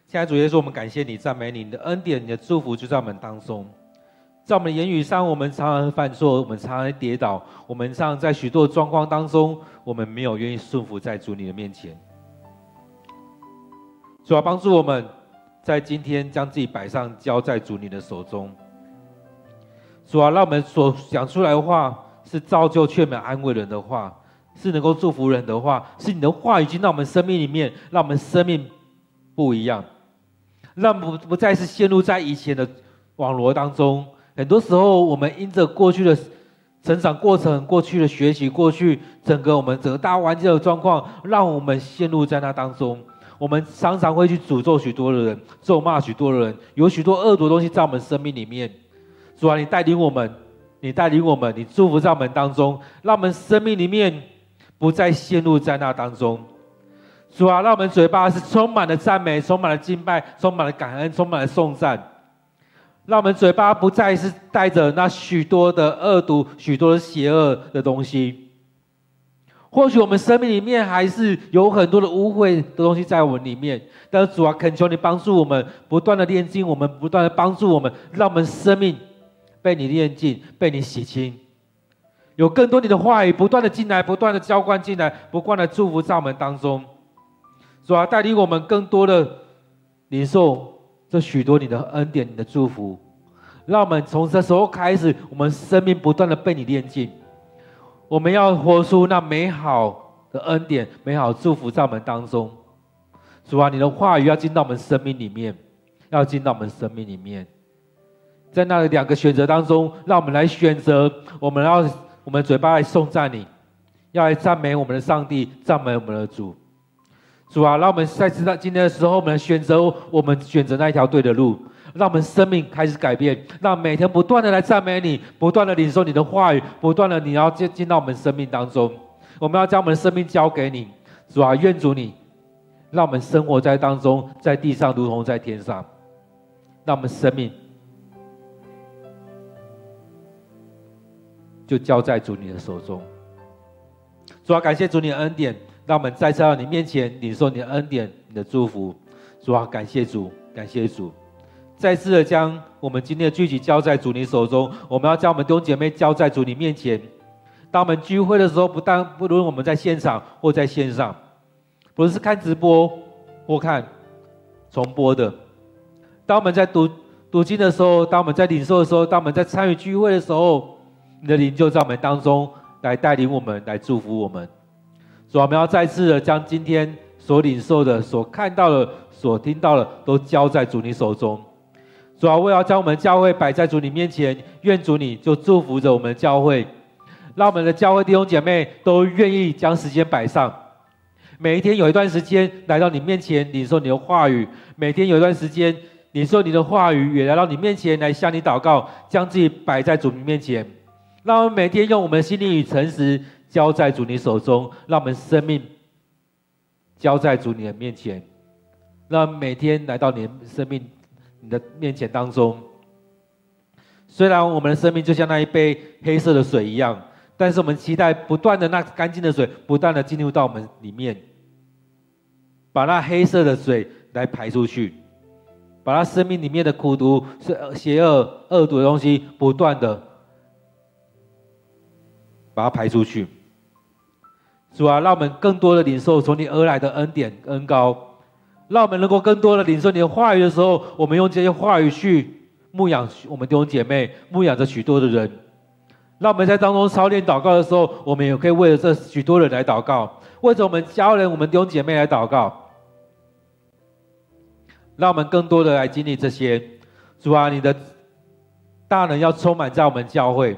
亲爱的主耶稣，我们感谢你，赞美你，你的恩典、你的祝福就在我们当中。在我们的言语上，我们常常犯错，我们常常跌倒，我们常常在许多状况当中，我们没有愿意顺服在主你的面前。主啊，帮助我们在今天将自己摆上，交在主你的手中。主啊，让我们所讲出来的话是造就、劝勉、安慰人的话，是能够祝福人的话，是你的话语进到我们生命里面，让我们生命不一样。让不不再是陷入在以前的网罗当中。很多时候，我们因着过去的成长过程、过去的学习、过去整个我们整个大环境的状况，让我们陷入在那当中。我们常常会去诅咒许多的人，咒骂许多的人，有许多恶毒的东西在我们生命里面。主啊，你带领我们，你带领我们，你祝福在我们当中，让我们生命里面不再陷入在那当中。主啊，让我们嘴巴是充满了赞美，充满了敬拜，充满了感恩，充满了颂赞。让我们嘴巴不再是带着那许多的恶毒、许多的邪恶的东西。或许我们生命里面还是有很多的污秽的东西在我们里面，但是主啊，恳求你帮助我们，不断的炼净我们，不断的帮助我们，让我们生命被你炼净，被你洗清。有更多你的话语不断的进来，不断的浇灌进来，不断的祝福在我们当中。主啊，带领我们更多的领受这许多你的恩典、你的祝福，让我们从这时候开始，我们生命不断的被你炼净。我们要活出那美好的恩典、美好祝福在我们当中。主啊，你的话语要进到我们生命里面，要进到我们生命里面。在那两个选择当中，让我们来选择，我们要我们嘴巴来颂赞你，要来赞美我们的上帝，赞美我们的主。主啊，让我们在知道今天的时候，我们选择我们选择那一条对的路，让我们生命开始改变，让每天不断的来赞美你，不断的领受你的话语，不断的你要进进到我们生命当中。我们要将我们的生命交给你，主啊，愿主你。让我们生活在当中，在地上如同在天上。让我们生命就交在主你的手中。主啊，感谢主你的恩典，让我们再次到你面前领受你的恩典、你的祝福。主啊，感谢主，感谢主，再次的将我们今天的聚集交在主你手中。我们要将我们弟兄姐妹交在主你面前。当我们聚会的时候，不但不论我们在现场或在线上。不论是看直播或看重播的，当我们在读读经的时候，当我们在领受的时候，当我们在参与聚会的时候，你的灵就在我们当中来带领我们，来祝福我们。所以我们要再次的将今天所领受的、所看到的、所听到的，都交在主你手中。主啊，我要将我们教会摆在主你面前，愿主你就祝福着我们的教会，让我们的教会弟兄姐妹都愿意将时间摆上。每一天有一段时间来到你面前，领受你的话语；每天有一段时间领受你的话语，也来到你面前来向你祷告，将自己摆在主你面前。让我们每天用我们的心灵与诚实交在主你手中，让我们生命交在主你的面前。让每天来到你的生命你的面前当中，虽然我们的生命就像那一杯黑色的水一样。但是我们期待不断的那干净的水，不断的进入到我们里面，把那黑色的水来排出去，把他生命里面的苦毒、是邪恶、恶毒的东西，不断的把它排出去。主啊，让我们更多的领受从你而来的恩典恩膏，让我们能够更多的领受你的话语的时候，我们用这些话语去牧养我们弟兄姐妹，牧养着许多的人。让我们在当中操练祷告的时候，我们也可以为了这许多人来祷告，为着我们家人、我们弟兄姐妹来祷告。让我们更多的来经历这些。主啊，你的大能要充满在我们教会，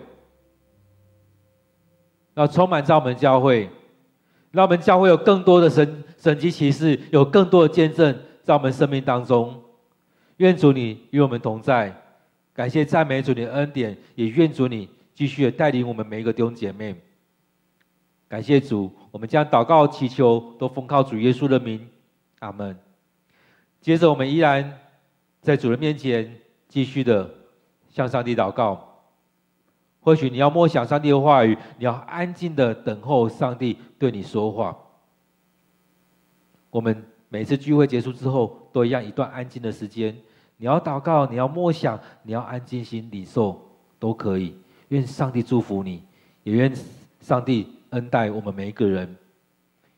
要充满在我们教会，让我们教会有更多的神神迹奇事，有更多的见证在我们生命当中。愿主你与我们同在，感谢赞美主你的恩典，也愿主你。继续的带领我们每一个弟兄姐妹，感谢主，我们将祷告祈求都奉靠主耶稣的名，阿门。接着我们依然在主的面前继续的向上帝祷告。或许你要默想上帝的话语，你要安静的等候上帝对你说话。我们每次聚会结束之后，都一样一段安静的时间。你要祷告，你要默想，你要安静心领受，都可以。愿上帝祝福你，也愿上帝恩待我们每一个人，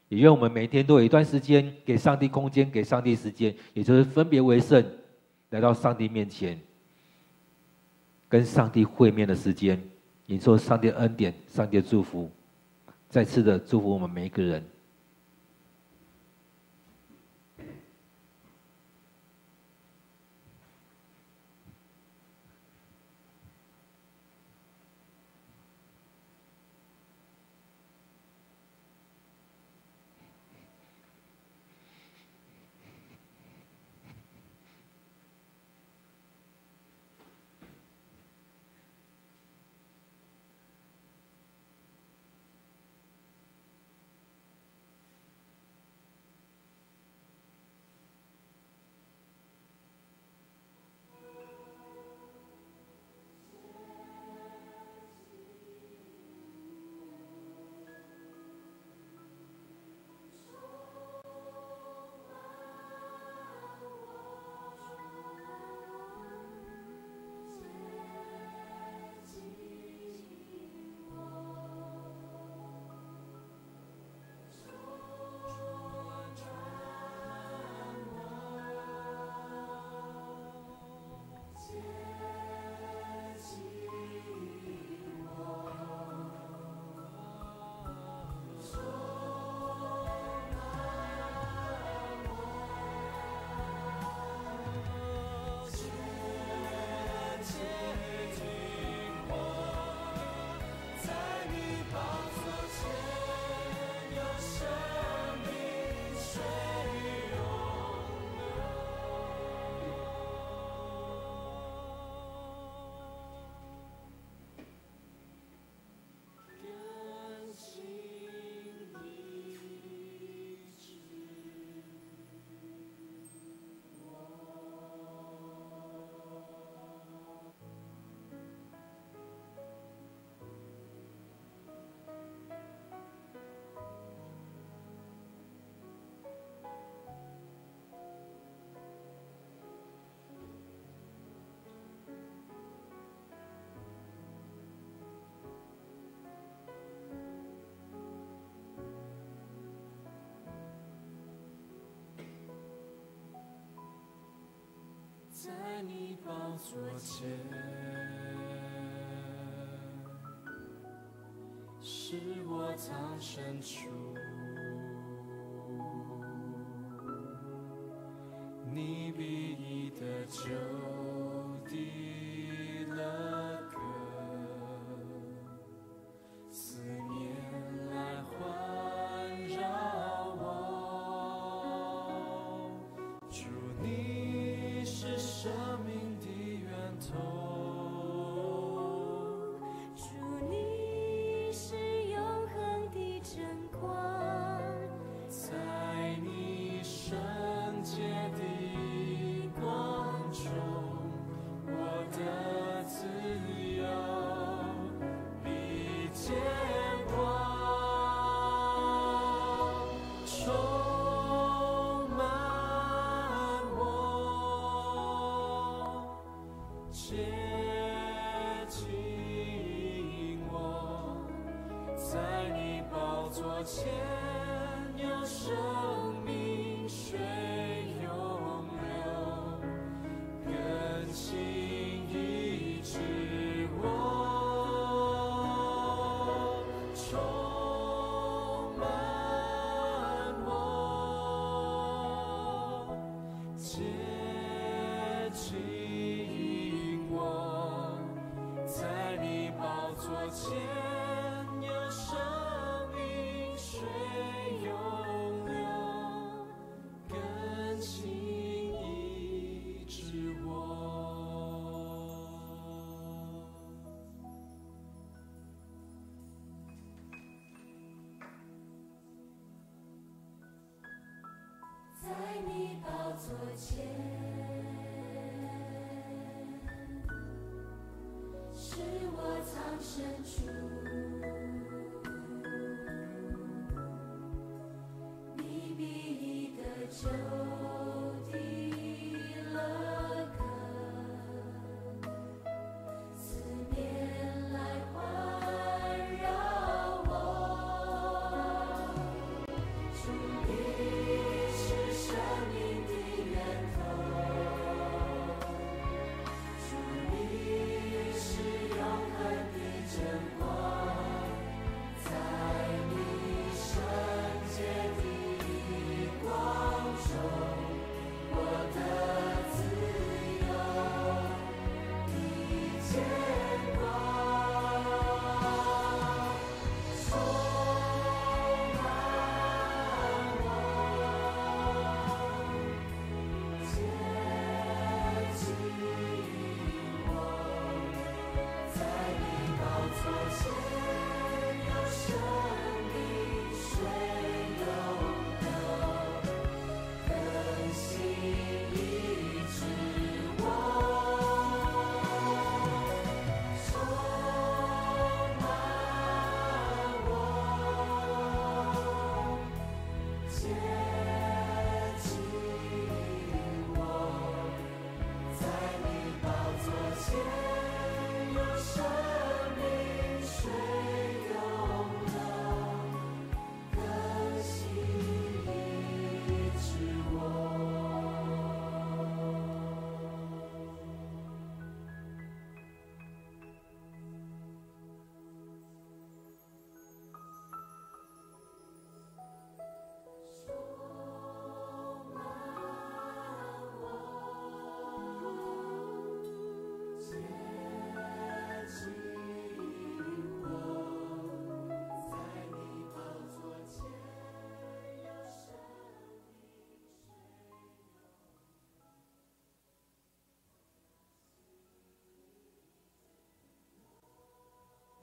也愿我们每天都有一段时间给上帝空间，给上帝时间，也就是分别为圣，来到上帝面前，跟上帝会面的时间，你说上帝恩典、上帝祝福，再次的祝福我们每一个人。在你宝座前，是我藏身处。你必以得救的就。